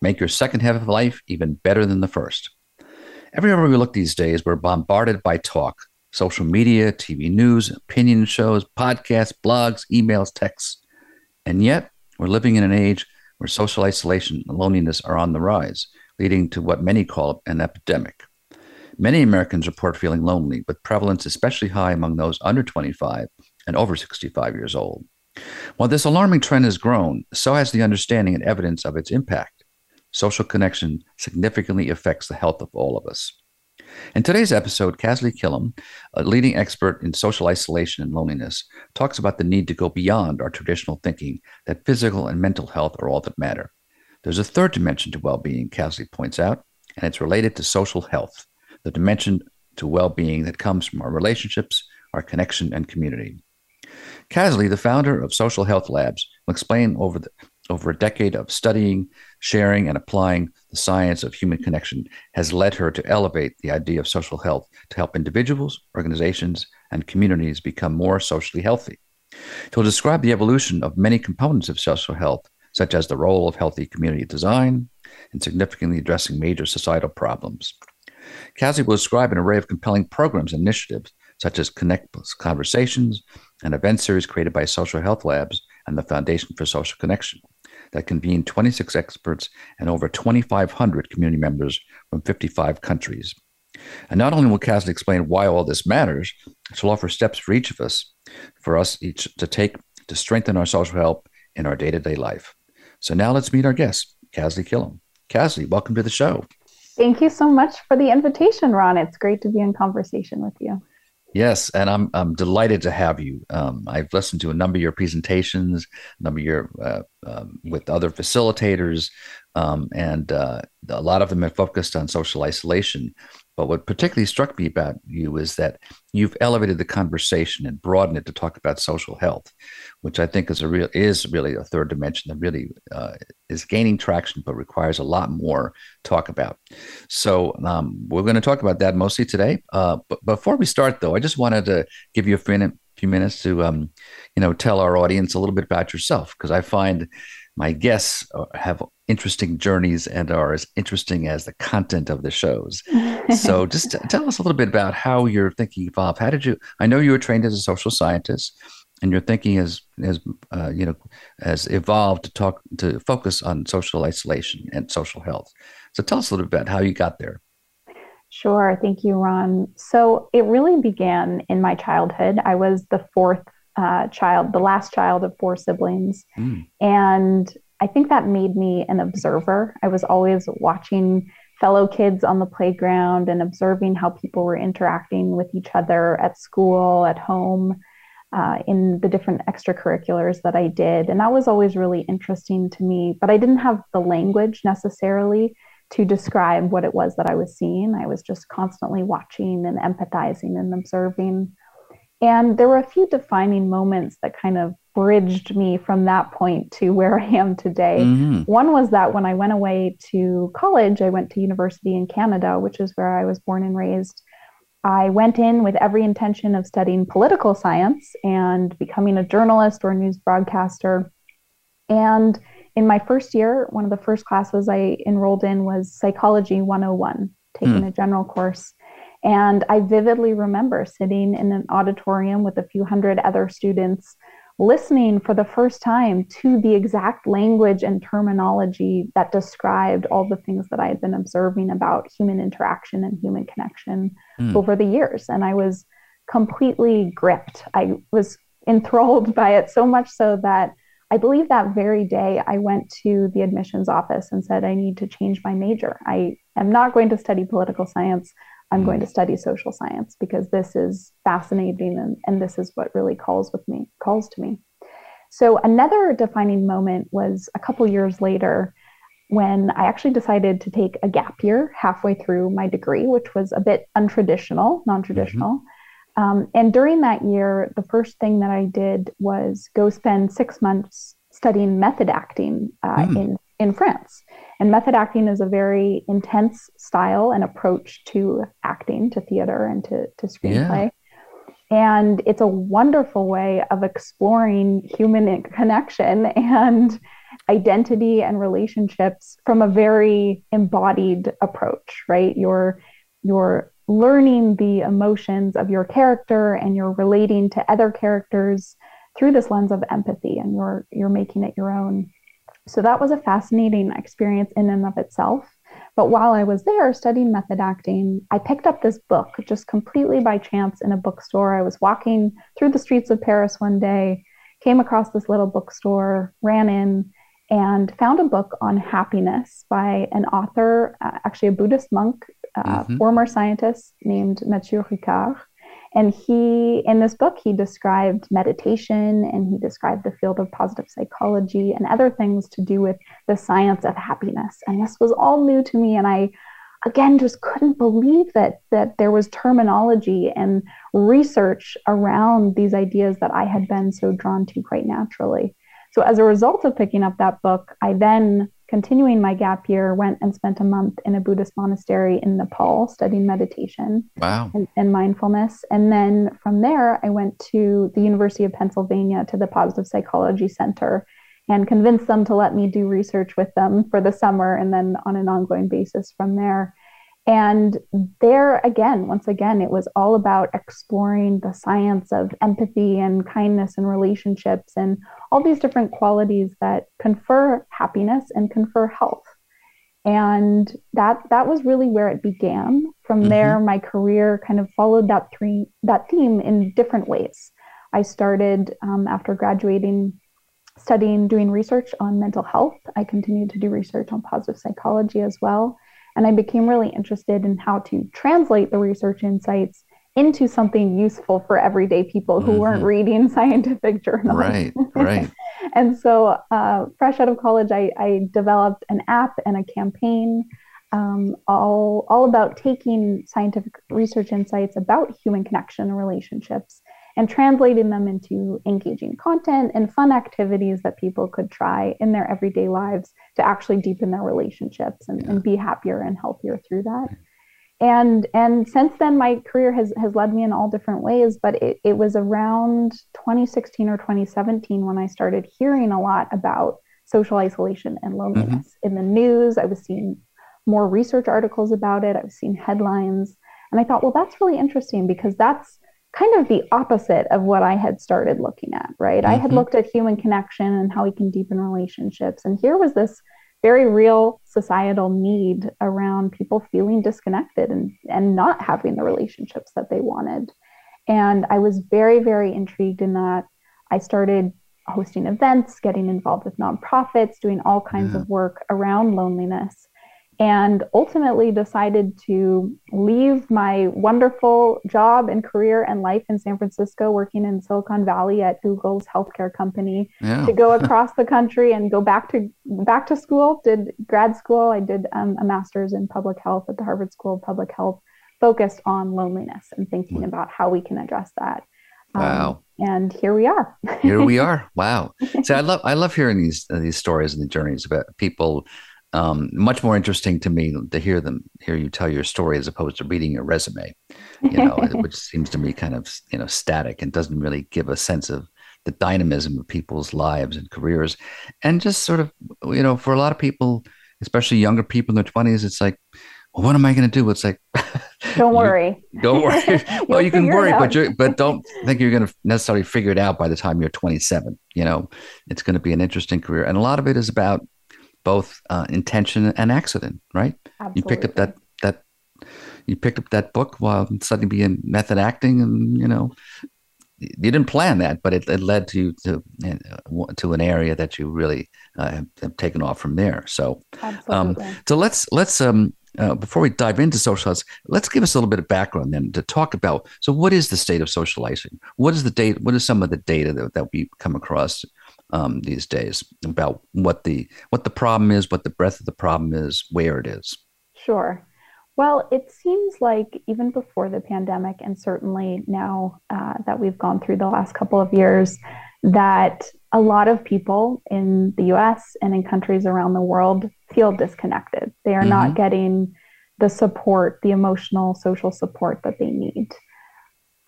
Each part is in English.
make your second half of life even better than the first. Everywhere we look these days, we're bombarded by talk social media, TV news, opinion shows, podcasts, blogs, emails, texts. And yet, we're living in an age where social isolation and loneliness are on the rise, leading to what many call an epidemic. Many Americans report feeling lonely, with prevalence especially high among those under 25 and over 65 years old. While this alarming trend has grown, so has the understanding and evidence of its impact social connection significantly affects the health of all of us. In today's episode, Kasley Killam, a leading expert in social isolation and loneliness, talks about the need to go beyond our traditional thinking that physical and mental health are all that matter. There's a third dimension to well being, Kasley points out, and it's related to social health, the dimension to well being that comes from our relationships, our connection, and community. Kasley, the founder of Social Health Labs, will explain over the, over a decade of studying, sharing, and applying the science of human connection has led her to elevate the idea of social health to help individuals, organizations, and communities become more socially healthy. She'll describe the evolution of many components of social health, such as the role of healthy community design in significantly addressing major societal problems. Cassie will describe an array of compelling programs and initiatives, such as Connect Plus Conversations, an event series created by Social Health Labs and the Foundation for Social Connection that convened 26 experts and over 2,500 community members from 55 countries. And not only will Kasley explain why all this matters, she'll offer steps for each of us, for us each to take to strengthen our social health in our day to day life. So now let's meet our guest, Kasley Killam. Kasley, welcome to the show. Thank you so much for the invitation, Ron. It's great to be in conversation with you. Yes, and I'm I'm delighted to have you. Um, I've listened to a number of your presentations, a number of your uh, um, with other facilitators, um, and uh, a lot of them have focused on social isolation. But what particularly struck me about you is that you've elevated the conversation and broadened it to talk about social health, which I think is a real is really a third dimension that really uh, is gaining traction, but requires a lot more talk about. So um, we're going to talk about that mostly today. Uh, but before we start, though, I just wanted to give you a few, minutes to um, you know tell our audience a little bit about yourself because I find my guests uh, have interesting journeys and are as interesting as the content of the shows. so just t- tell us a little bit about how your thinking evolved. How did you, I know you were trained as a social scientist and your thinking has, has uh, you know, has evolved to talk, to focus on social isolation and social health. So tell us a little bit about how you got there. Sure. Thank you, Ron. So it really began in my childhood. I was the fourth uh, child, the last child of four siblings. Mm. And I think that made me an observer. I was always watching fellow kids on the playground and observing how people were interacting with each other at school, at home, uh, in the different extracurriculars that I did. And that was always really interesting to me. But I didn't have the language necessarily to describe what it was that I was seeing. I was just constantly watching and empathizing and observing. And there were a few defining moments that kind of bridged me from that point to where I am today. Mm-hmm. One was that when I went away to college, I went to university in Canada, which is where I was born and raised. I went in with every intention of studying political science and becoming a journalist or a news broadcaster. And in my first year, one of the first classes I enrolled in was Psychology 101, taking mm. a general course. And I vividly remember sitting in an auditorium with a few hundred other students, listening for the first time to the exact language and terminology that described all the things that I had been observing about human interaction and human connection mm. over the years. And I was completely gripped. I was enthralled by it so much so that I believe that very day I went to the admissions office and said, I need to change my major. I am not going to study political science. I'm going to study social science because this is fascinating and, and this is what really calls with me, calls to me. So another defining moment was a couple years later. when I actually decided to take a gap year halfway through my degree, which was a bit untraditional, non traditional. Mm-hmm. Um, and during that year, the first thing that I did was go spend six months studying method acting uh, mm. in, in France. And method acting is a very intense style and approach to acting, to theater, and to, to screenplay. Yeah. And it's a wonderful way of exploring human connection and identity and relationships from a very embodied approach, right? You're you're learning the emotions of your character and you're relating to other characters through this lens of empathy and you're you're making it your own. So that was a fascinating experience in and of itself. But while I was there studying method acting, I picked up this book just completely by chance in a bookstore. I was walking through the streets of Paris one day, came across this little bookstore, ran in, and found a book on happiness by an author, uh, actually a Buddhist monk, uh, mm-hmm. former scientist named Matthieu Ricard. And he, in this book, he described meditation and he described the field of positive psychology and other things to do with the science of happiness. And this was all new to me. And I, again, just couldn't believe that, that there was terminology and research around these ideas that I had been so drawn to quite naturally. So as a result of picking up that book, I then, continuing my gap year, went and spent a month in a Buddhist monastery in Nepal studying meditation wow. and, and mindfulness. And then from there, I went to the University of Pennsylvania to the Positive Psychology Center and convinced them to let me do research with them for the summer and then on an ongoing basis from there. And there again, once again, it was all about exploring the science of empathy and kindness and relationships and all these different qualities that confer happiness and confer health. And that that was really where it began. From mm-hmm. there, my career kind of followed that three that theme in different ways. I started um, after graduating studying doing research on mental health. I continued to do research on positive psychology as well. And I became really interested in how to translate the research insights into something useful for everyday people who mm-hmm. weren't reading scientific journals. Right, right. and so, uh, fresh out of college, I, I, developed an app and a campaign um, all, all about taking scientific research insights about human connection and relationships and translating them into engaging content and fun activities that people could try in their everyday lives to actually deepen their relationships and, yeah. and be happier and healthier through that. And and since then my career has has led me in all different ways, but it, it was around 2016 or 2017 when I started hearing a lot about social isolation and loneliness mm-hmm. in the news. I was seeing more research articles about it. I was seeing headlines. And I thought, well, that's really interesting because that's kind of the opposite of what I had started looking at, right? Mm-hmm. I had mm-hmm. looked at human connection and how we can deepen relationships. And here was this very real societal need around people feeling disconnected and, and not having the relationships that they wanted. And I was very, very intrigued in that. I started hosting events, getting involved with nonprofits, doing all kinds yeah. of work around loneliness and ultimately decided to leave my wonderful job and career and life in San Francisco, working in Silicon Valley at Google's healthcare company, yeah. to go across the country and go back to back to school. Did grad school. I did um, a master's in public health at the Harvard School of Public Health, focused on loneliness and thinking about how we can address that. Um, wow. and here we are. here we are. Wow. So I love I love hearing these uh, these stories and the journeys about people um, much more interesting to me to hear them hear you tell your story as opposed to reading your resume you know which seems to me kind of you know static and doesn't really give a sense of the dynamism of people's lives and careers. And just sort of you know for a lot of people especially younger people in their 20s it's like well, what am i going to do? It's like don't worry. don't worry. Well you can worry but you but don't think you're going to necessarily figure it out by the time you're 27 you know? It's going to be an interesting career. And a lot of it is about both uh, intention and accident, right? Absolutely. You picked up that that you picked up that book while studying being method acting, and you know you didn't plan that, but it, it led to to to an area that you really uh, have, have, taken off from there. So, um, so let's let's um, uh, before we dive into socializing, let's give us a little bit of background then to talk about. So, what is the state of socializing? What is the data? What is some of the data that, that we come across um, these days about what the what the problem is, what the breadth of the problem is, where it is. Sure. Well, it seems like even before the pandemic, and certainly now uh, that we've gone through the last couple of years, that a lot of people in the US and in countries around the world feel disconnected. They are mm-hmm. not getting the support, the emotional, social support that they need.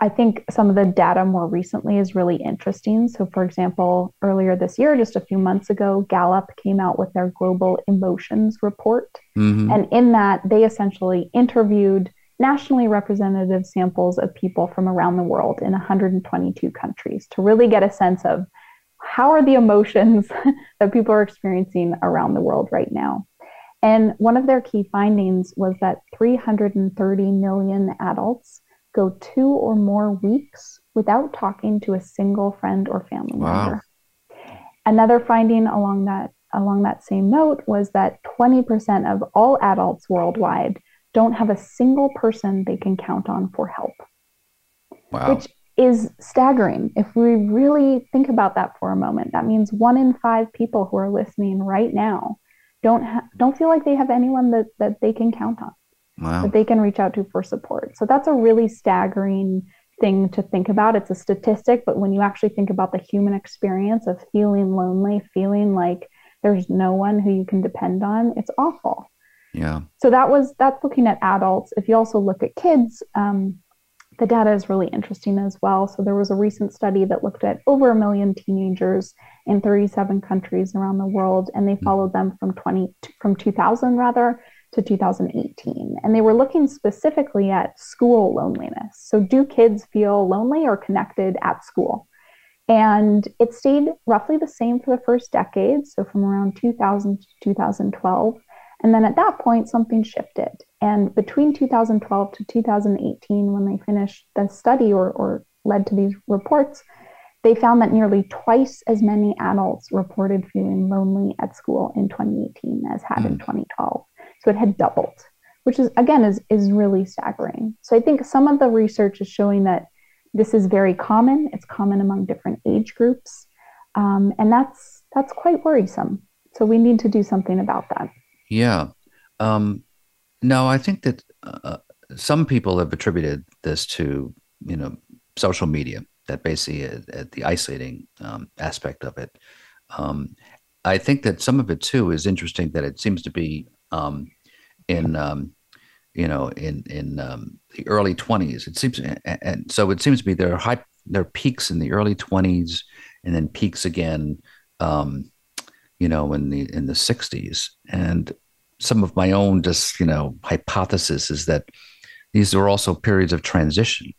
I think some of the data more recently is really interesting. So, for example, earlier this year, just a few months ago, Gallup came out with their Global Emotions Report. Mm-hmm. And in that, they essentially interviewed nationally representative samples of people from around the world in 122 countries to really get a sense of how are the emotions that people are experiencing around the world right now. And one of their key findings was that 330 million adults go two or more weeks without talking to a single friend or family wow. member. Another finding along that along that same note was that 20% of all adults worldwide don't have a single person they can count on for help. Wow. Which is staggering. If we really think about that for a moment, that means one in five people who are listening right now don't ha- don't feel like they have anyone that, that they can count on wow. that they can reach out to for support. So that's a really staggering thing to think about. It's a statistic, but when you actually think about the human experience of feeling lonely, feeling like there's no one who you can depend on, it's awful. Yeah. So that was that's looking at adults. If you also look at kids, um, the data is really interesting as well. So there was a recent study that looked at over a million teenagers in 37 countries around the world, and they hmm. followed them from 20 from 2000 rather to 2018. And they were looking specifically at school loneliness. So, do kids feel lonely or connected at school? And it stayed roughly the same for the first decade, so from around 2000 to 2012. And then at that point, something shifted. And between 2012 to 2018, when they finished the study or, or led to these reports, they found that nearly twice as many adults reported feeling lonely at school in 2018 as had mm. in 2012. So it had doubled, which is again is is really staggering. So I think some of the research is showing that this is very common. It's common among different age groups, um, and that's that's quite worrisome. So we need to do something about that. Yeah. Um, I think that uh, some people have attributed this to you know social media that basically uh, the isolating um, aspect of it. Um, I think that some of it too is interesting that it seems to be um, in um, you know in in um, the early 20s. It seems, and so it seems to be there are high there are peaks in the early 20s, and then peaks again, um, you know, in the in the 60s. And some of my own just you know hypothesis is that these are also periods of transition,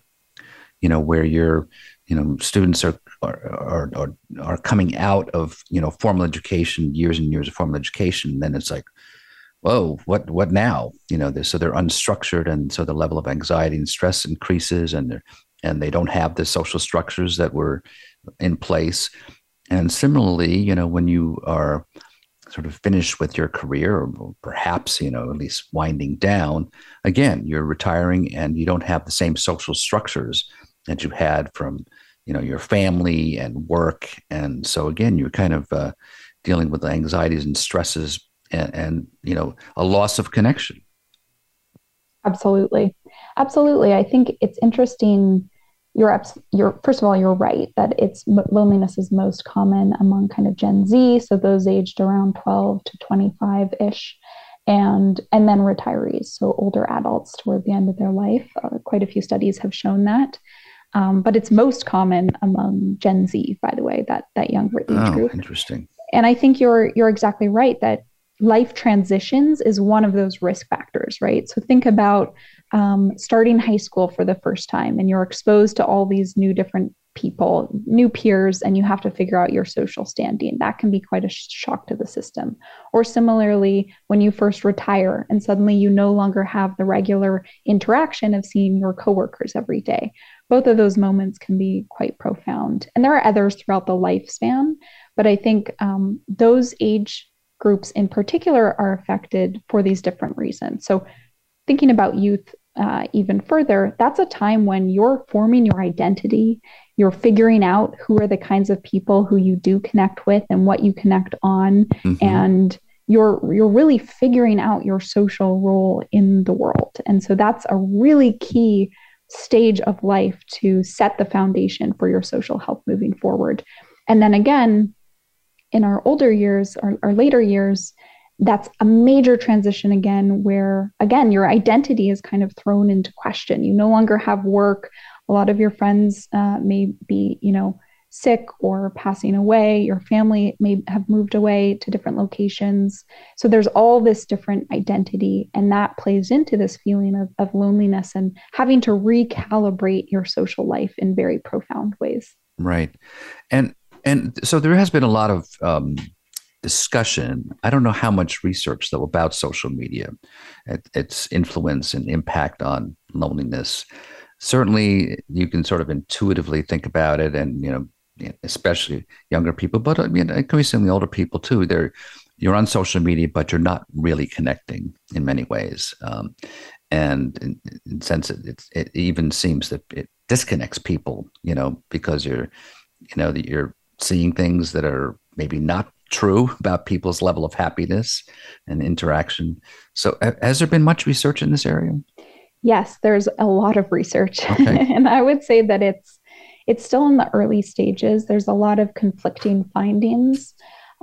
you know, where you're you know students are are, are are coming out of you know formal education years and years of formal education then it's like whoa, what what now? You know, they're, so they're unstructured, and so the level of anxiety and stress increases, and they and they don't have the social structures that were in place. And similarly, you know, when you are sort of finished with your career, or perhaps you know at least winding down, again, you're retiring, and you don't have the same social structures that you had from you know your family and work, and so again, you're kind of uh, dealing with anxieties and stresses and, and you know a loss of connection. Absolutely. Absolutely. I think it's interesting you're you're first of all you're right that it's loneliness is most common among kind of gen z so those aged around 12 to 25 ish and and then retirees so older adults toward the end of their life. Uh, quite a few studies have shown that. Um, but it's most common among gen z by the way that that younger age oh, group. interesting. And i think you're you're exactly right that life transitions is one of those risk factors, right? So think about um, starting high school for the first time and you're exposed to all these new different people, new peers, and you have to figure out your social standing. That can be quite a shock to the system. Or similarly, when you first retire and suddenly you no longer have the regular interaction of seeing your coworkers every day. Both of those moments can be quite profound. And there are others throughout the lifespan, but I think um, those age groups in particular are affected for these different reasons. So, thinking about youth uh, even further, that's a time when you're forming your identity, you're figuring out who are the kinds of people who you do connect with and what you connect on mm-hmm. and you're you're really figuring out your social role in the world and so that's a really key stage of life to set the foundation for your social health moving forward and then again in our older years or, our later years that's a major transition again where again your identity is kind of thrown into question. You no longer have work. A lot of your friends uh, may be you know sick or passing away. Your family may have moved away to different locations. So there's all this different identity and that plays into this feeling of, of loneliness and having to recalibrate your social life in very profound ways. Right. And and so there has been a lot of um, discussion. I don't know how much research though about social media, its influence and impact on loneliness. Certainly, you can sort of intuitively think about it, and you know, especially younger people, but I mean, the older people too. They're you're on social media, but you're not really connecting in many ways. Um, and in, in sense, it, it even seems that it disconnects people, you know, because you're, you know, that you're seeing things that are maybe not true about people's level of happiness and interaction. So, has there been much research in this area? Yes, there's a lot of research, okay. and I would say that it's it's still in the early stages. There's a lot of conflicting findings.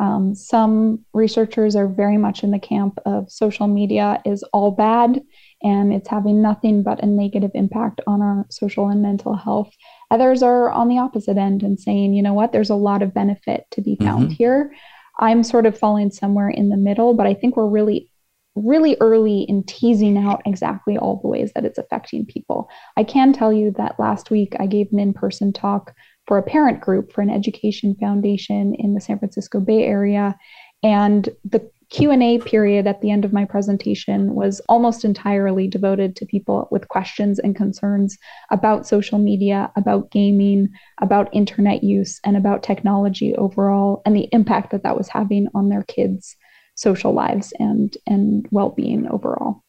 Um, some researchers are very much in the camp of social media is all bad and it's having nothing but a negative impact on our social and mental health. Others are on the opposite end and saying, you know what, there's a lot of benefit to be found mm-hmm. here. I'm sort of falling somewhere in the middle, but I think we're really, really early in teasing out exactly all the ways that it's affecting people. I can tell you that last week I gave an in person talk for a parent group for an education foundation in the San Francisco Bay Area. And the Q&A period at the end of my presentation was almost entirely devoted to people with questions and concerns about social media, about gaming, about internet use and about technology overall and the impact that that was having on their kids' social lives and and well-being overall.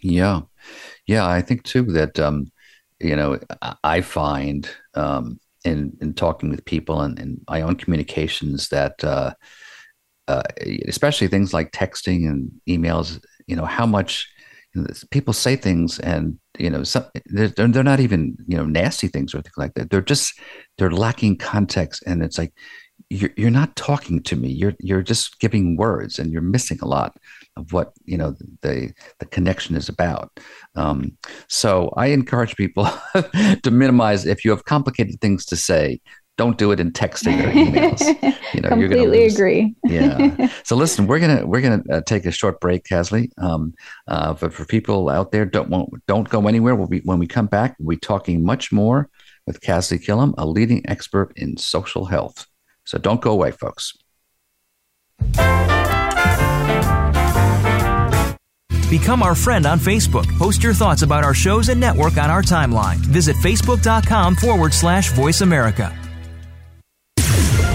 Yeah. Yeah, I think too that um you know, I find um in in talking with people and in my own communications that uh uh, especially things like texting and emails, you know, how much you know, people say things and, you know, some, they're, they're not even, you know, nasty things or things like that. They're just, they're lacking context. And it's like, you're, you're not talking to me. You're, you're just giving words and you're missing a lot of what, you know, the, the connection is about. Um, so I encourage people to minimize, if you have complicated things to say, don't do it in texting or emails. You know, completely agree. yeah. So listen, we're gonna we're gonna uh, take a short break, Kathleen. Um, uh, but for people out there, don't won't, don't go anywhere. We'll be when we come back, we'll be talking much more with Kathleen Killam, a leading expert in social health. So don't go away, folks. Become our friend on Facebook. Post your thoughts about our shows and network on our timeline. Visit facebook.com forward slash voice America.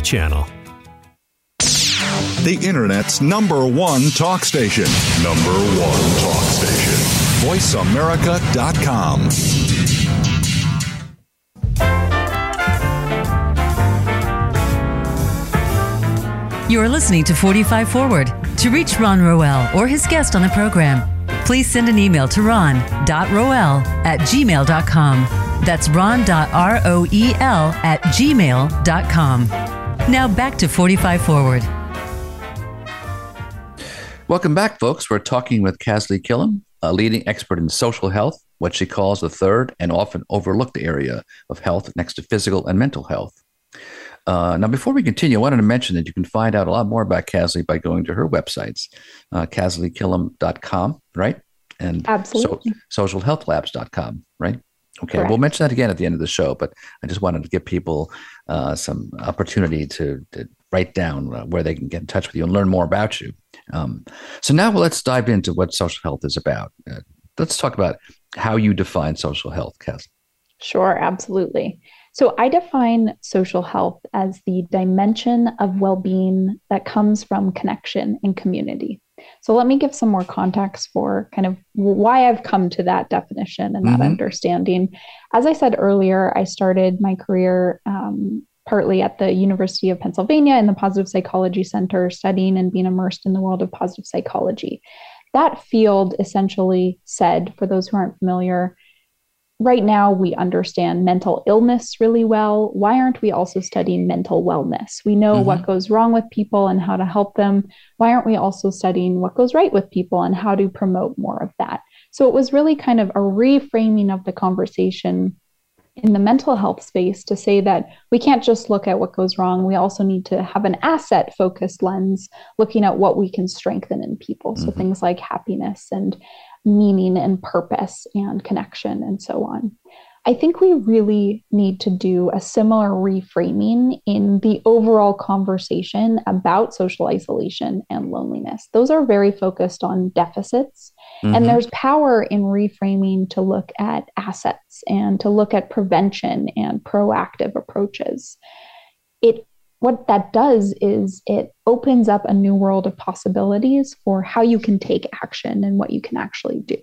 channel. The Internet's number one talk station. Number one talk station. VoiceAmerica.com. You are listening to 45 Forward. To reach Ron Roel or his guest on the program, please send an email to ron.roel at gmail.com. That's ron.roel at gmail.com. Now back to 45 Forward. Welcome back, folks. We're talking with Kasley Killam, a leading expert in social health, what she calls the third and often overlooked area of health next to physical and mental health. Uh, now, before we continue, I wanted to mention that you can find out a lot more about Kasley by going to her websites, uh, kasleykillam.com, right? And Absolutely. So, socialhealthlabs.com, right? Okay, Correct. we'll mention that again at the end of the show, but I just wanted to give people uh, some opportunity to, to write down uh, where they can get in touch with you and learn more about you. Um, so now let's dive into what social health is about. Uh, let's talk about how you define social health, Cass. Sure, absolutely. So I define social health as the dimension of well being that comes from connection and community. So let me give some more context for kind of why I've come to that definition and that Mhm. understanding. As I said earlier, I started my career um, partly at the University of Pennsylvania in the Positive Psychology Center, studying and being immersed in the world of positive psychology. That field essentially said, for those who aren't familiar, right now we understand mental illness really well. Why aren't we also studying mental wellness? We know what goes wrong with people and how to help them. Why aren't we also studying what goes right with people and how to promote more of that? So it was really kind of a reframing of the conversation in the mental health space to say that we can't just look at what goes wrong. We also need to have an asset focused lens looking at what we can strengthen in people. So Mhm. things like happiness and meaning and purpose and connection and so on. I think we really need to do a similar reframing in the overall conversation about social isolation and loneliness. Those are very focused on deficits. Mhm. And there's power in reframing to look at assets and to look at prevention and proactive approaches. It what that does is it opens up a new world of possibilities for how you can take action and what you can actually do.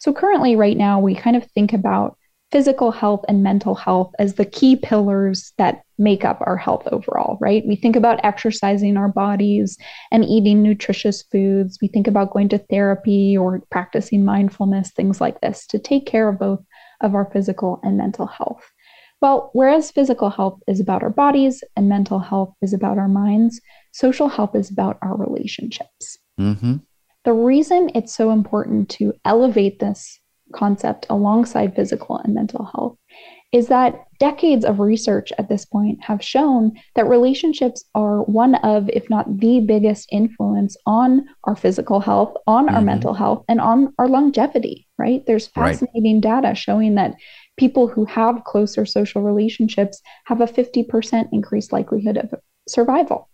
So currently right now we kind of think about physical health and mental health as the key pillars that make up our health overall, right? We think about exercising our bodies and eating nutritious foods. We think about going to therapy or practicing mindfulness, things like this, to take care of both of our physical and mental health. Well, whereas physical health is about our bodies and mental health is about our minds, social health is about our relationships. Mm-hmm. The reason it's so important to elevate this concept alongside physical and mental health is that decades of research at this point have shown that relationships are one of, if not the biggest influence on our physical health, on our Mhm. mental health, and on our longevity, right? There's Right. fascinating data showing that people who have closer social relationships have a 50% increased likelihood of survival.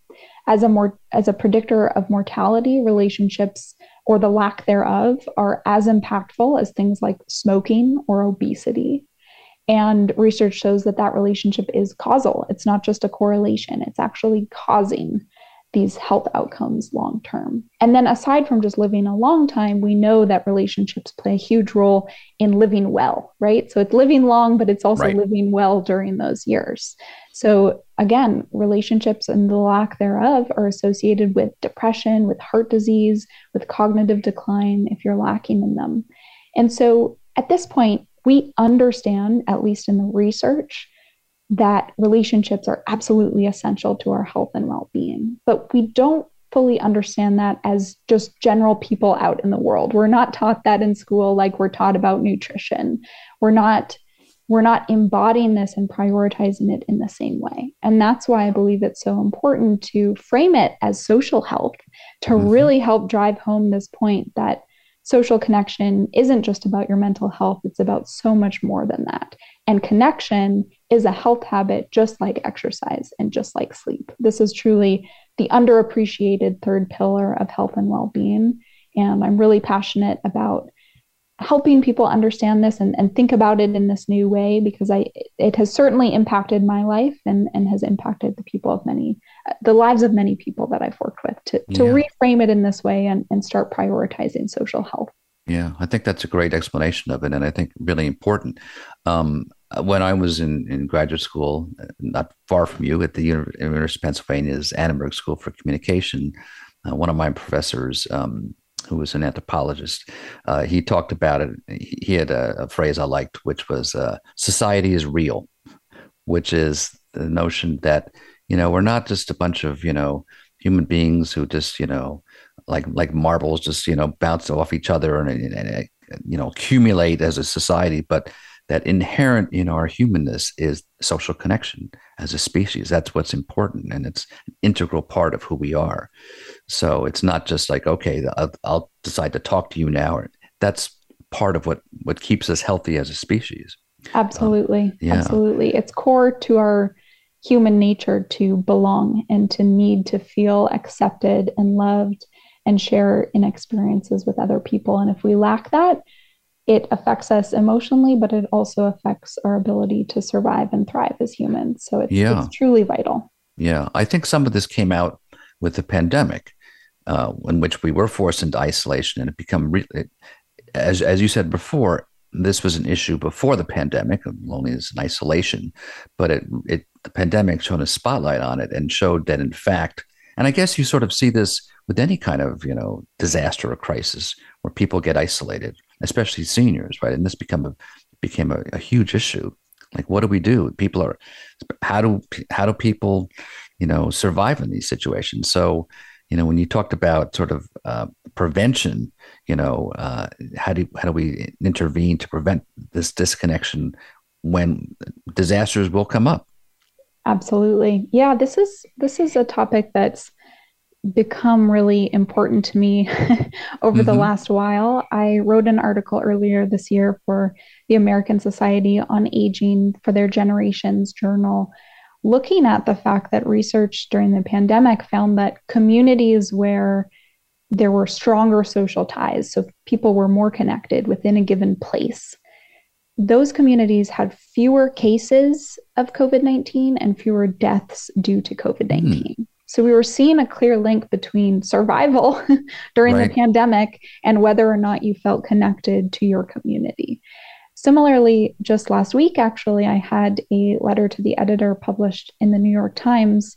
As a more as a predictor of mortality, relationships or the lack thereof are as impactful as things like smoking or obesity. And research shows that that relationship is causal. It's not just a correlation, it's actually causing these health outcomes long term. And then, aside from just living a long time, we know that relationships play a huge role in living well, right? So it's living long, but it's also Right. living well during those years. So, again, relationships and the lack thereof are associated with depression, with heart disease, with cognitive decline if you're lacking in them. And so, at this point, we understand, at least in the research, that relationships are absolutely essential to our health and well being. But we don't fully understand that as just general people out in the world. We're not taught that in school like we're taught about nutrition. We're not we're not embodying this and prioritizing it in the same way. And that's why I believe it's so important to frame it as social health to Mhm. really help drive home this point that social connection isn't just about your mental health, it's about so much more than that. And connection is a health habit just like exercise and just like sleep. This is truly the underappreciated third pillar of health and well being. And I'm really passionate about helping people understand this and, and think about it in this new way because I it has certainly impacted my life and, and has impacted the people of many the lives of many people that I've worked with to, to Yeah. reframe it in this way and, and start prioritizing social health. Yeah, I think that's a great explanation of it, and I think really important. Um, when I was in, in graduate school, uh, not far from you, at the University of Pennsylvania's Annenberg School for Communication, uh, one of my professors um, who was an anthropologist, uh, he talked about it. He had a, a phrase I liked, which was uh, "society is real," which is the notion that you know we're not just a bunch of you know human beings who just you know like like marbles just you know bounce off each other and, and, and you know accumulate as a society, but that inherent in our humanness is social connection as a species. That's what's important, and it's an integral part of who we are. So it's not just like, okay, I'll, I'll decide to talk to you now. That's part of what what keeps us healthy as a species. Absolutely, um, yeah. absolutely. It's core to our human nature to belong and to need to feel accepted and loved and share in experiences with other people. And if we lack that, it affects us emotionally, but it also affects our ability to survive and thrive as humans. So it's, yeah. it's truly vital. Yeah. I think some of this came out with the pandemic, uh, in which we were forced into isolation and it become, re- it, as, as you said before, this was an issue before the pandemic, loneliness and isolation, but it, it the pandemic shone a spotlight on it and showed that in fact, and I guess you sort of see this with any kind of you know disaster or crisis where people get isolated especially seniors, right? And this become a became a, a huge issue. Like, what do we do? People are how do how do people, you know, survive in these situations? So, you know, when you talked about sort of uh, prevention, you know, uh, how do how do we intervene to prevent this disconnection when disasters will come up? Absolutely, yeah. This is this is a topic that's become really important to me over mm-hmm. the last while. I wrote an article earlier this year for the American Society on Aging for their Generations journal, looking at the fact that research during the pandemic found that communities where there were stronger social ties, so people were more connected within a given place. Those communities had fewer cases of COVID 19 and fewer deaths due to COVID 19. Mm. So we were seeing a clear link between survival during right. the pandemic and whether or not you felt connected to your community. Similarly, just last week, actually, I had a letter to the editor published in the New York Times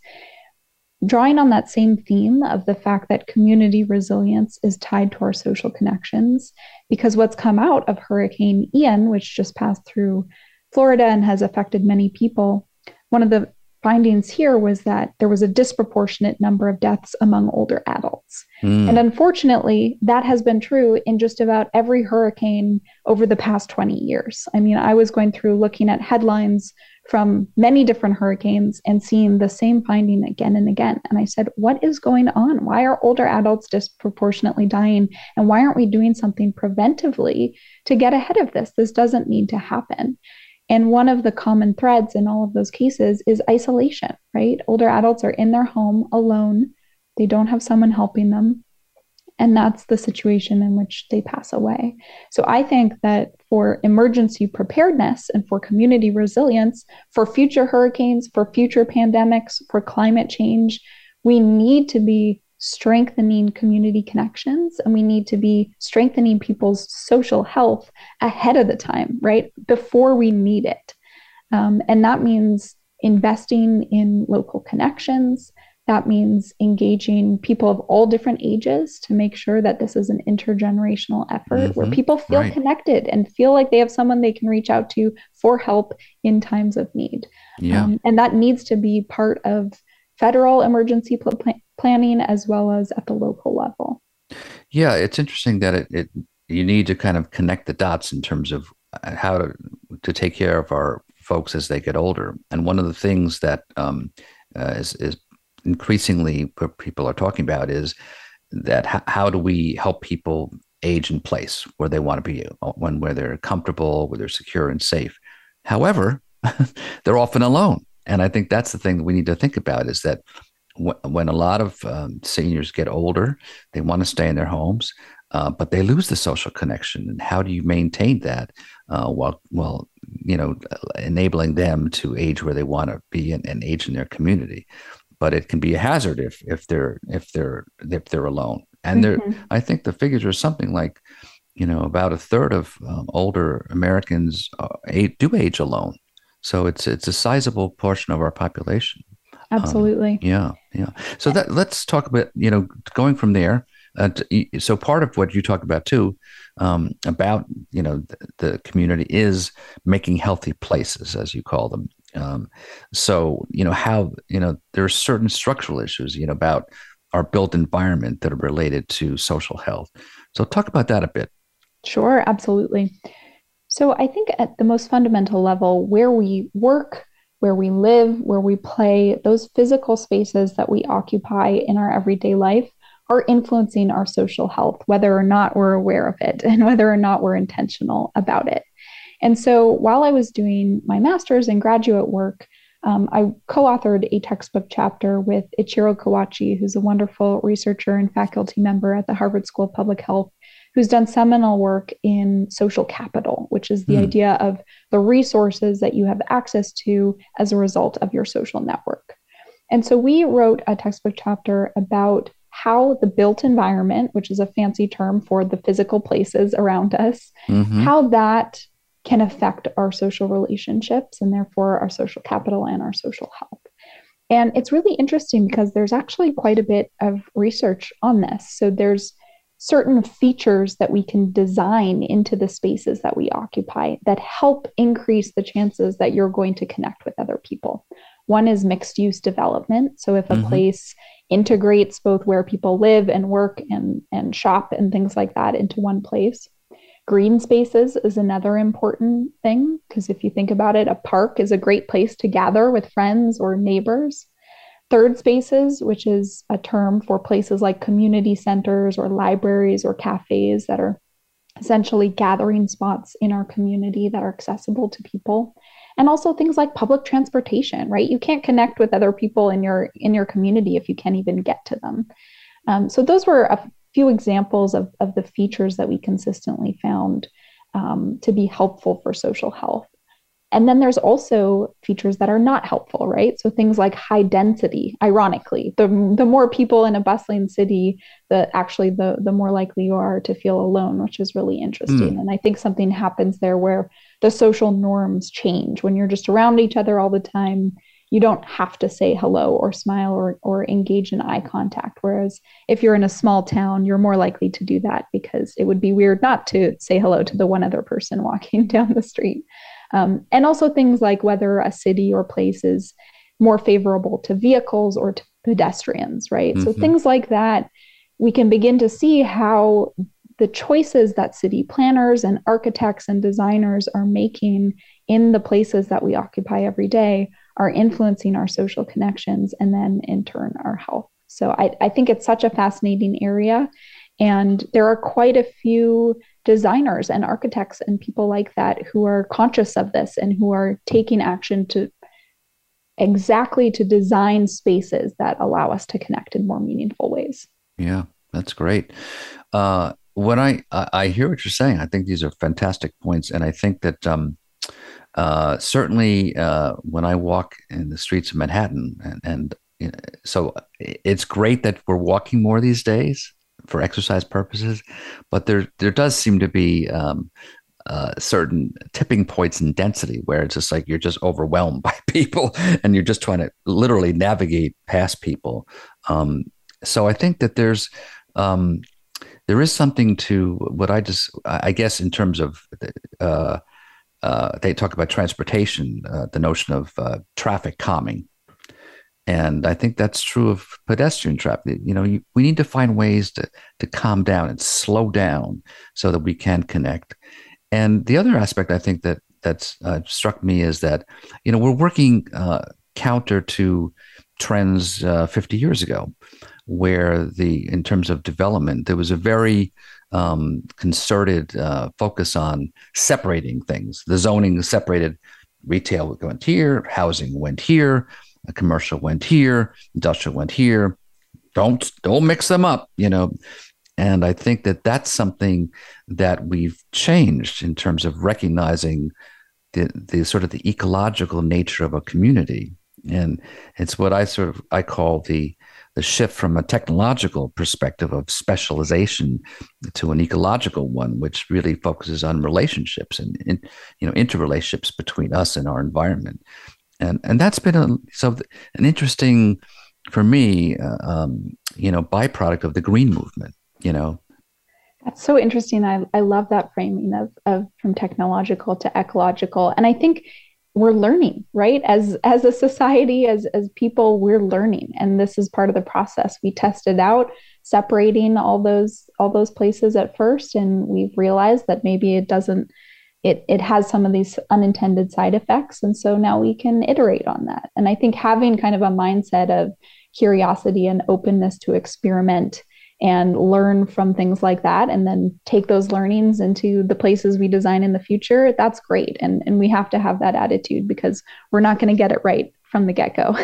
drawing on that same theme of the fact that community resilience is tied to our social connections. Because what's come out of Hurricane Ian, which just passed through Florida and has affected many people, one of the findings here was that there was a disproportionate number of deaths among older adults. Mm. And unfortunately, that has been true in just about every hurricane over the past 20 years. I mean, I was going through looking at headlines from many different hurricanes and seeing the same finding again and again. And I said, What is going on? Why are older adults disproportionately dying? And why aren't we doing something preventively to get ahead of this? This doesn't need to happen. And one of the common threads in all of those cases is isolation, right? Older adults are in their home alone, they don't have someone helping them. And that's the situation in which they pass away. So I think that for emergency preparedness and for community resilience, for future hurricanes, for future pandemics, for climate change, we need to be strengthening community connections and we need to be strengthening people's social health ahead of the time, right? Before we need it. Um, and that means investing in local connections. That means engaging people of all different ages to make sure that this is an intergenerational effort mm-hmm. where people feel right. connected and feel like they have someone they can reach out to for help in times of need. Yeah. Um, and that needs to be part of federal emergency pl- planning as well as at the local level. Yeah, it's interesting that it, it you need to kind of connect the dots in terms of uh, how to to take care of our folks as they get older. And one of the things that um, uh, is, is increasingly people are talking about is that h- how do we help people age in place where they want to be, uh, when where they're comfortable, where they're secure and safe. However, they're often alone, and I think that's the thing that we need to think about is that when a lot of um, seniors get older, they want to stay in their homes, uh, but they lose the social connection. And how do you maintain that uh, while, while you know, enabling them to age where they want to be and, and, age in their community? But it can be a hazard if if they're if they're if they're alone. And mm-hmm. there, I think the figures are something like, you know, about a third of um, older Americans uh, age, do age alone. So it's it's a sizable portion of our population. Um, Absolutely. Um, yeah, yeah. So that let's talk about you know going from there. uh, so part of what you talk about too um, about you know the, the, community is making healthy places as you call them um, so you know how you know there are certain structural issues you know about our built environment that are related to social health so talk about that a bit sure absolutely so i think at the most fundamental level where we work where we live where we play those physical spaces that we occupy in our everyday life are influencing our social health, whether or not we're aware of it and whether or not we're intentional about it. And so while I was doing my master's and graduate work, um, I co authored a textbook chapter with Ichiro Kawachi, who's a wonderful researcher and faculty member at the Harvard School of Public Health, who's done seminal work in social capital, which is the mm. idea of the resources that you have access to as a result of your social network. And so we wrote a textbook chapter about how the built environment, which is a fancy term for the physical places around us, mm-hmm. how that can affect our social relationships and therefore our social capital and our social health. And it's really interesting because there's actually quite a bit of research on this. So there's certain features that we can design into the spaces that we occupy that help increase the chances that you're going to connect with other people. One is mixed use development. So if a mm-hmm. place integrates both where people live and work and, and shop and things like that into one place. Green spaces is another important thing because if you think about it, a park is a great place to gather with friends or neighbors. Third spaces, which is a term for places like community centers or libraries or cafes that are essentially gathering spots in our community that are accessible to people. And also things like public transportation right? You can't connect with other people in your in your community if you can't even get to them. Um, so those were a few examples of, of the features that we consistently found um, to be helpful for social health and then there's also features that are not helpful, right? So things like high density, ironically, the, the more people in a bustling city, the actually the, the more likely you are to feel alone, which is really interesting. Mm. And I think something happens there where the social norms change. When you're just around each other all the time, you don't have to say hello or smile or, or engage in eye contact. Whereas if you're in a small town, you're more likely to do that because it would be weird not to say hello to the one other person walking down the street. Um, and also things like whether a city or place is more favorable to vehicles or to pedestrians, right? Mm-hmm. So things like that, we can begin to see how the choices that city planners and architects and designers are making in the places that we occupy every day are influencing our social connections and then in turn our health. So I, I think it's such a fascinating area. And there are quite a few designers and architects and people like that who are conscious of this and who are taking action to exactly to design spaces that allow us to connect in more meaningful ways. Yeah, that's great. Uh, when I, I hear what you're saying, I think these are fantastic points, and I think that um, uh, certainly uh, when I walk in the streets of Manhattan, and, and you know, so it's great that we're walking more these days for exercise purposes, but there there does seem to be um, uh, certain tipping points in density where it's just like you're just overwhelmed by people and you're just trying to literally navigate past people. Um, so I think that there's um, there is something to what I just I guess in terms of uh, uh, they talk about transportation, uh, the notion of uh, traffic calming and I think that's true of pedestrian traffic. You know, you, we need to find ways to to calm down and slow down so that we can connect. And the other aspect I think that that's uh, struck me is that you know we're working uh, counter to trends uh, 50 years ago, where the in terms of development there was a very um, concerted uh, focus on separating things. The zoning separated retail went here, housing went here, a commercial went here, industrial went here. Don't don't mix them up, you know. And I think that that's something that we've changed in terms of recognizing the, the sort of the ecological nature of a community. And it's what I sort of I call the the shift from a technological perspective of specialization to an ecological one, which really focuses on relationships and, and you know interrelationships between us and our environment and and that's been a so an interesting for me, uh, um, you know, byproduct of the green movement. you know. That's so interesting. I, I love that framing of, of from technological to ecological. And I think we're learning, right? As as a society, as as people, we're learning. And this is part of the process. We tested out separating all those all those places at first, and we've realized that maybe it doesn't it it has some of these unintended side effects. And so now we can iterate on that. And I think having kind of a mindset of curiosity and openness to experiment and learn from things like that and then take those learnings into the places we design in the future that's great and and we have to have that attitude because we're not going to get it right from the get-go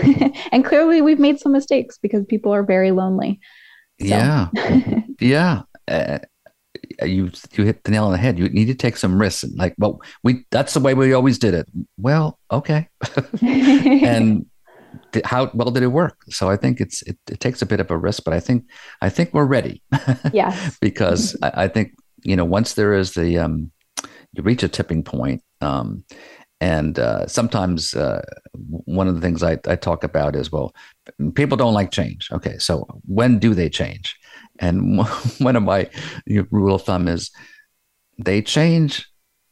and clearly we've made some mistakes because people are very lonely so. yeah yeah uh, you you hit the nail on the head you need to take some risks and like well we that's the way we always did it well okay and how well did it work? So I think it's it, it, takes a bit of a risk, but I think I think we're ready. Yeah. because I, I, think you know once there is the um, you reach a tipping point, um, and uh, sometimes uh, one of the things I, I talk about is well, people don't like change. Okay, so when do they change? And one of my rule of thumb is they change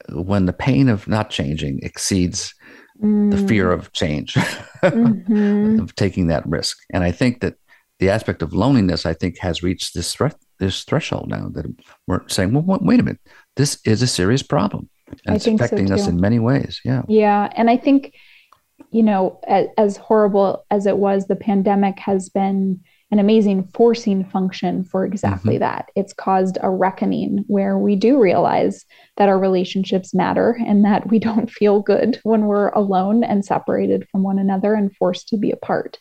when the pain of not changing exceeds the fear mm. of change, mm-hmm. of taking that risk. And I think that the aspect of loneliness, I think, has reached this threat, this threshold now that we're saying, well, wait a minute, this is a serious problem, and I it's affecting so us in many ways. Yeah, yeah, and I think, you know, as, as horrible as it was, the pandemic has been an amazing forcing function for exactly mm-hmm. that. It's caused a reckoning where we do realize that our relationships matter and that we don't feel good when we're alone and separated from one another and forced to be apart.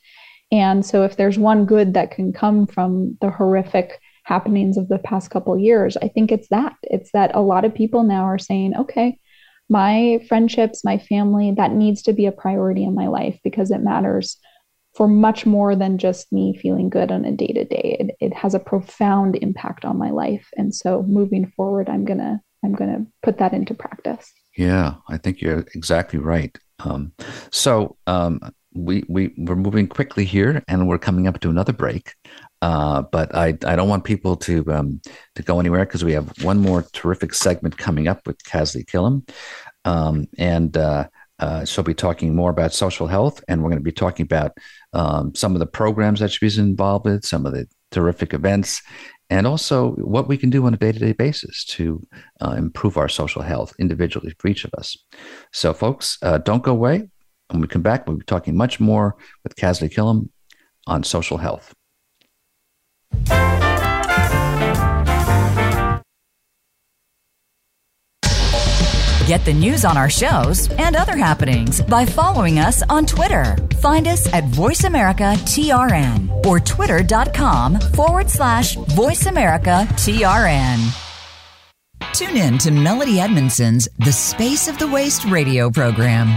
And so, if there's one good that can come from the horrific happenings of the past couple years, I think it's that. It's that a lot of people now are saying, okay, my friendships, my family, that needs to be a priority in my life because it matters for much more than just me feeling good on a day to day. It has a profound impact on my life. And so moving forward, I'm to, I'm to put that into practice. Yeah, I think you're exactly right. Um, so um, we, we, we're moving quickly here and we're coming up to another break. Uh, but I, I don't want people to um, to go anywhere because we have one more terrific segment coming up with Kasley Killam. Um, and uh, uh, she'll be talking more about social health, and we're going to be talking about um, some of the programs that she's involved with, some of the terrific events, and also what we can do on a day to day basis to uh, improve our social health individually for each of us. So, folks, uh, don't go away. When we come back, we'll be talking much more with Kasley Killam on social health. Get the news on our shows and other happenings by following us on Twitter. Find us at VoiceAmericaTRN or twitter.com forward slash VoiceAmericaTRN. Tune in to Melody Edmondson's The Space of the Waste radio program.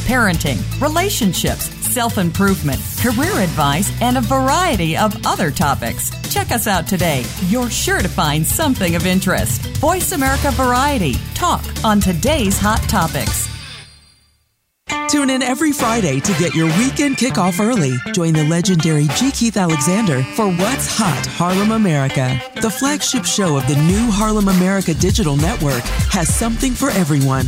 parenting, relationships, self improvement, career advice, and a variety of other topics. Check us out today. You're sure to find something of interest. Voice America Variety. Talk on today's hot topics. Tune in every Friday to get your weekend kickoff early. Join the legendary G. Keith Alexander for What's Hot Harlem America. The flagship show of the new Harlem America Digital Network has something for everyone.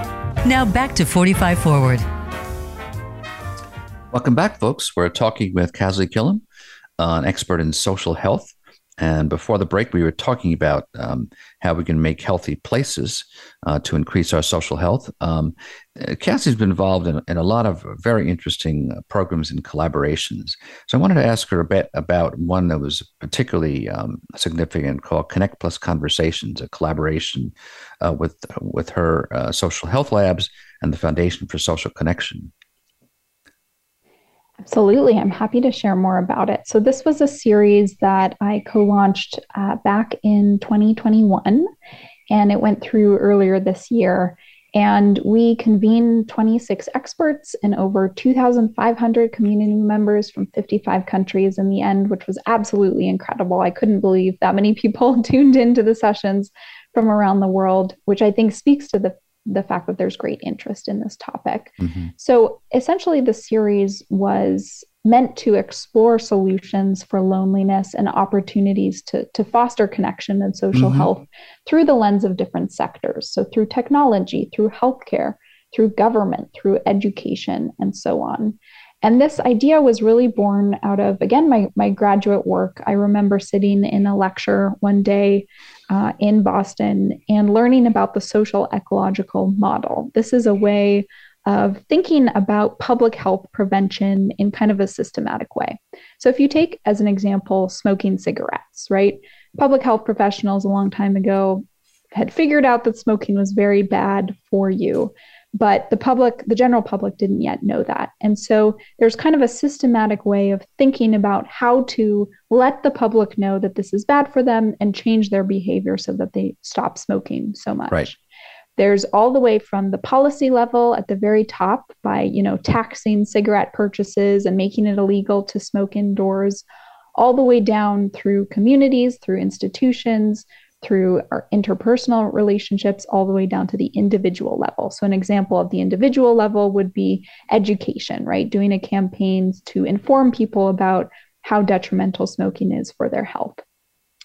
Now back to 45 Forward. Welcome back, folks. We're talking with Kasley Killam, an expert in social health. And before the break, we were talking about um, how we can make healthy places uh, to increase our social health. Um, Kasley's been involved in, in, a lot of very interesting uh, programs and collaborations. So I wanted to ask her a bit about one that was particularly um, significant called Connect Plus Conversations, a collaboration uh, with, with her uh, social health labs and the Foundation for Social Connection. Absolutely. I'm happy to share more about it. So, this was a series that I co launched uh, back in 2021, and it went through earlier this year. And we convened 26 experts and over 2,500 community members from 55 countries in the end, which was absolutely incredible. I couldn't believe that many people tuned into the sessions from around the world, which I think speaks to the the fact that there's great interest in this topic. Mm-hmm. So essentially, the series was meant to explore solutions for loneliness and opportunities to, to foster connection and social mm-hmm. health through the lens of different sectors. So, through technology, through healthcare, through government, through education, and so on. And this idea was really born out of, again, my, my graduate work. I remember sitting in a lecture one day uh, in Boston and learning about the social ecological model. This is a way of thinking about public health prevention in kind of a systematic way. So, if you take as an example smoking cigarettes, right? Public health professionals a long time ago had figured out that smoking was very bad for you but the public the general public didn't yet know that. And so there's kind of a systematic way of thinking about how to let the public know that this is bad for them and change their behavior so that they stop smoking so much. Right. There's all the way from the policy level at the very top by you know taxing cigarette purchases and making it illegal to smoke indoors all the way down through communities through institutions through our interpersonal relationships all the way down to the individual level. So, an example of the individual level would be education, right? Doing a campaign to inform people about how detrimental smoking is for their health.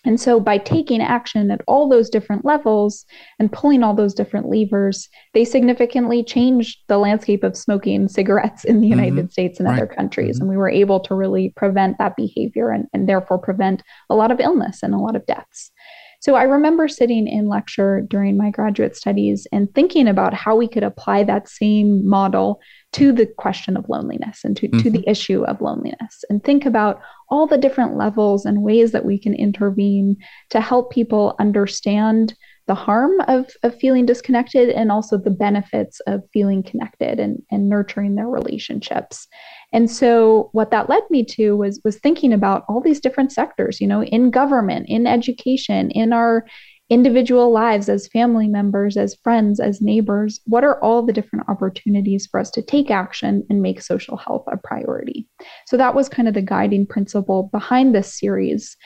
And so, by taking action at all those different levels and pulling all those different levers, they significantly changed the landscape of smoking cigarettes in the mm-hmm. United States and right. other countries. Mm-hmm. And we were able to really prevent that behavior and, and therefore prevent a lot of illness and a lot of deaths. So I remember sitting in lecture during my graduate studies and thinking about how we could apply that same model to the question of loneliness and to, mm-hmm. to the issue of loneliness and think about all the different levels and ways that we can intervene to help people understand the harm of, of feeling disconnected and also the benefits of feeling connected and, and nurturing their relationships. And so what that led me to was was thinking about all these different sectors, you know, in government, in education, in our individual lives as family members, as friends, as neighbors, what are all the different opportunities for us to take action and make social health a priority? So that was kind of the guiding principle behind this series.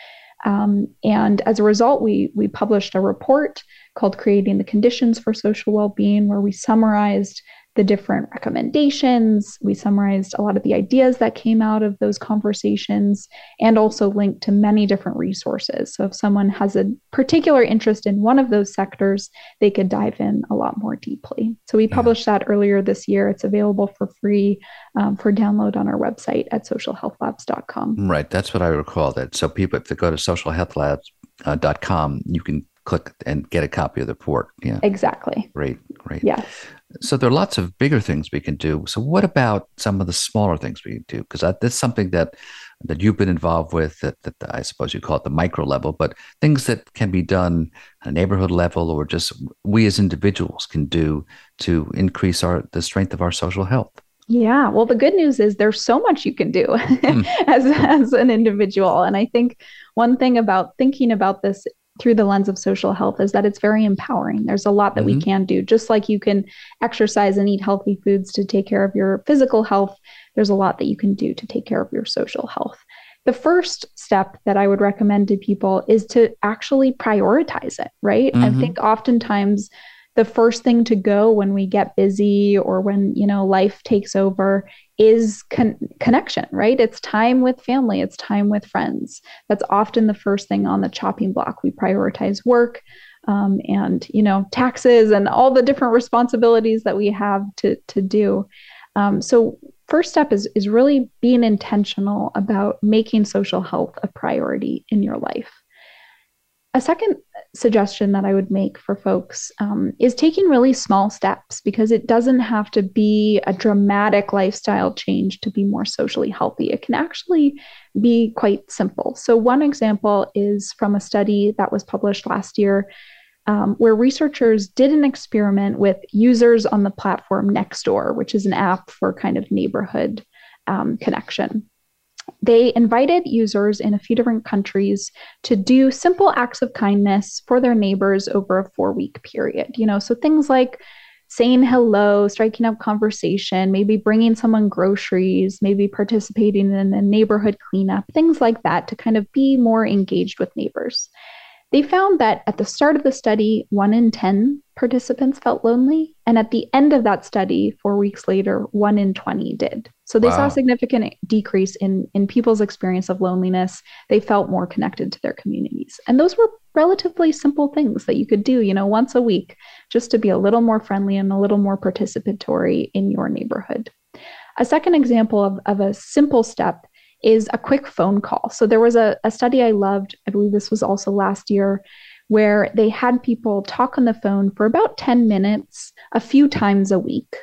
Um, and as a result, we we published a report called "Creating the Conditions for Social Well-being," where we summarized the different recommendations. We summarized a lot of the ideas that came out of those conversations and also linked to many different resources. So if someone has a particular interest in one of those sectors, they could dive in a lot more deeply. So we published that earlier this year. It's available for free um, for download on our website at socialhealthlabs.com. Right. That's what I recall that. So people, if they go to socialhealthlabs.com, you can click and get a copy of the report. Yeah. Exactly. Great. Great. Yes. So there are lots of bigger things we can do. So what about some of the smaller things we can do? Because that's something that that you've been involved with. That, that I suppose you call it the micro level, but things that can be done at a neighborhood level, or just we as individuals can do to increase our the strength of our social health. Yeah, well, the good news is there's so much you can do mm. as as an individual, and I think one thing about thinking about this through the lens of social health is that it's very empowering. There's a lot that mm-hmm. we can do. Just like you can exercise and eat healthy foods to take care of your physical health, there's a lot that you can do to take care of your social health. The first step that I would recommend to people is to actually prioritize it, right? Mm-hmm. I think oftentimes the first thing to go when we get busy or when you know life takes over is con- connection right? It's time with family it's time with friends. That's often the first thing on the chopping block. We prioritize work um, and you know taxes and all the different responsibilities that we have to to do. Um, so first step is is really being intentional about making social health a priority in your life a second suggestion that I would make for folks um, is taking really small steps because it doesn't have to be a dramatic lifestyle change to be more socially healthy. It can actually be quite simple. So, one example is from a study that was published last year. Um, where researchers did an experiment with users on the platform Nextdoor, which is an app for kind of neighborhood um, connection they invited users in a few different countries to do simple acts of kindness for their neighbors over a four week period. You know, so things like saying hello, striking up conversation, maybe bringing someone groceries, maybe participating in a neighborhood cleanup, things like that to kind of be more engaged with neighbors. They found that at the start of the study, one in 10 participants felt lonely. And at the end of that study, four weeks later, one in 20 did. So they wow. saw a significant decrease in, in people's experience of loneliness. They felt more connected to their communities. And those were relatively simple things that you could do, you know, once a week, just to be a little more friendly and a little more participatory in your neighborhood. A second example of, of a simple step is a quick phone call. So there was a, a study I loved, I believe this was also last year, where they had people talk on the phone for about 10 minutes a few times a week.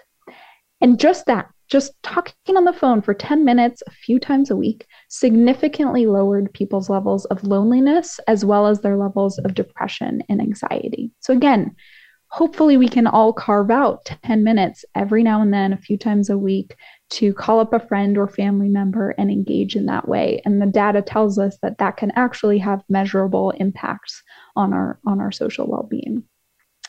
And just that, just talking on the phone for 10 minutes a few times a week significantly lowered people's levels of loneliness as well as their levels of depression and anxiety. So, again, hopefully we can all carve out 10 minutes every now and then, a few times a week, to call up a friend or family member and engage in that way. And the data tells us that that can actually have measurable impacts on our on our social well-being.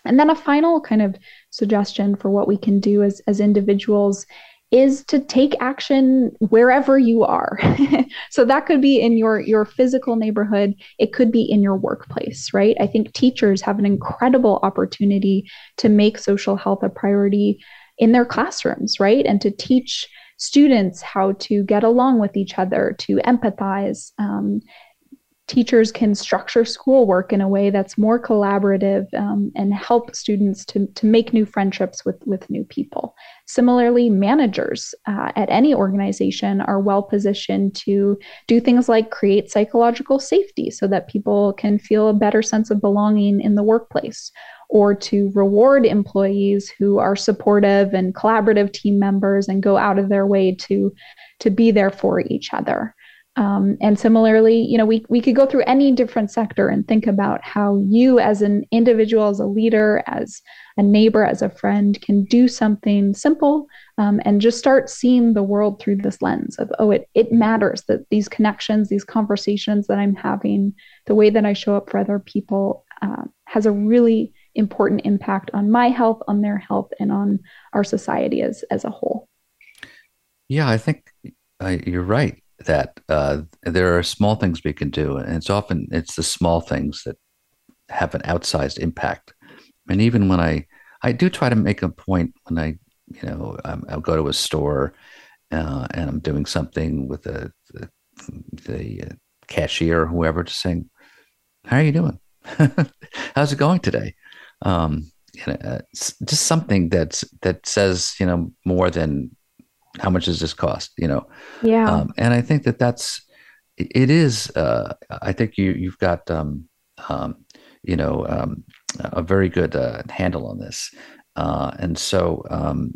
And then a final kind of suggestion for what we can do as, as individuals is to take action wherever you are. so that could be in your your physical neighborhood, it could be in your workplace, right? I think teachers have an incredible opportunity to make social health a priority in their classrooms, right? And to teach students how to get along with each other, to empathize, um, teachers can structure schoolwork in a way that's more collaborative um, and help students to, to make new friendships with, with new people. Similarly, managers uh, at any organization are well positioned to do things like create psychological safety so that people can feel a better sense of belonging in the workplace. Or to reward employees who are supportive and collaborative team members and go out of their way to, to be there for each other. Um, and similarly, you know, we, we could go through any different sector and think about how you, as an individual, as a leader, as a neighbor, as a friend, can do something simple um, and just start seeing the world through this lens of, oh, it, it matters that these connections, these conversations that I'm having, the way that I show up for other people uh, has a really important impact on my health, on their health, and on our society as, as a whole. Yeah, I think uh, you're right that uh, there are small things we can do, and it's often it's the small things that have an outsized impact. And even when I I do try to make a point when I you know um, I'll go to a store uh, and I'm doing something with the the, the uh, cashier or whoever, just saying, "How are you doing? How's it going today?" Um, uh, just something that's that says you know more than how much does this cost you know? Yeah. Um, and i think that that's it is uh, i think you you've got um, um, you know um, a very good uh, handle on this. Uh, and so um,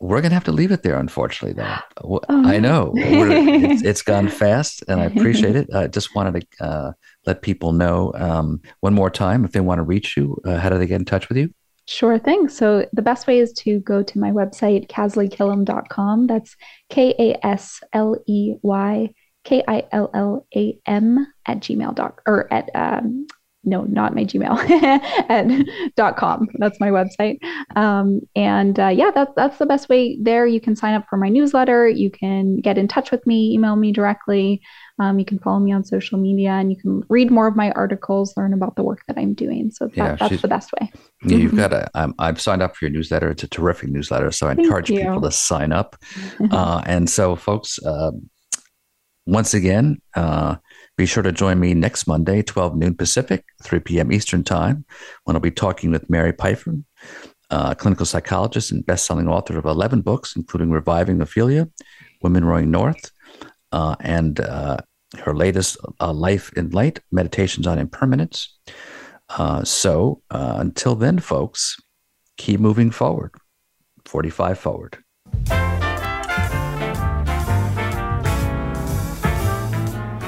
we're gonna have to leave it there unfortunately though. Oh, i know. It's, it's gone fast and i appreciate it. I just wanted to uh, let people know um, one more time if they want to reach you uh, how do they get in touch with you Sure thing. So the best way is to go to my website, kasleykillam.com. That's K A S L E Y K I L L A M at gmail dot or at um, no, not my Gmail, at dot com. That's my website. Um, and uh, yeah, that's that's the best way. There, you can sign up for my newsletter. You can get in touch with me, email me directly. Um, you can follow me on social media, and you can read more of my articles, learn about the work that I'm doing. So that, yeah, that's the best way. Yeah, you've mm-hmm. got a. Um, I've signed up for your newsletter. It's a terrific newsletter, so I Thank encourage you. people to sign up. uh, and so, folks, uh, once again. Uh, be sure to join me next Monday, 12 noon Pacific, 3 p.m. Eastern Time, when I'll be talking with Mary Pipher, clinical psychologist and best-selling author of 11 books, including Reviving Ophelia, Women Rowing North, uh, and uh, her latest uh, Life in Light, Meditations on Impermanence. Uh, so uh, until then, folks, keep moving forward. 45 forward.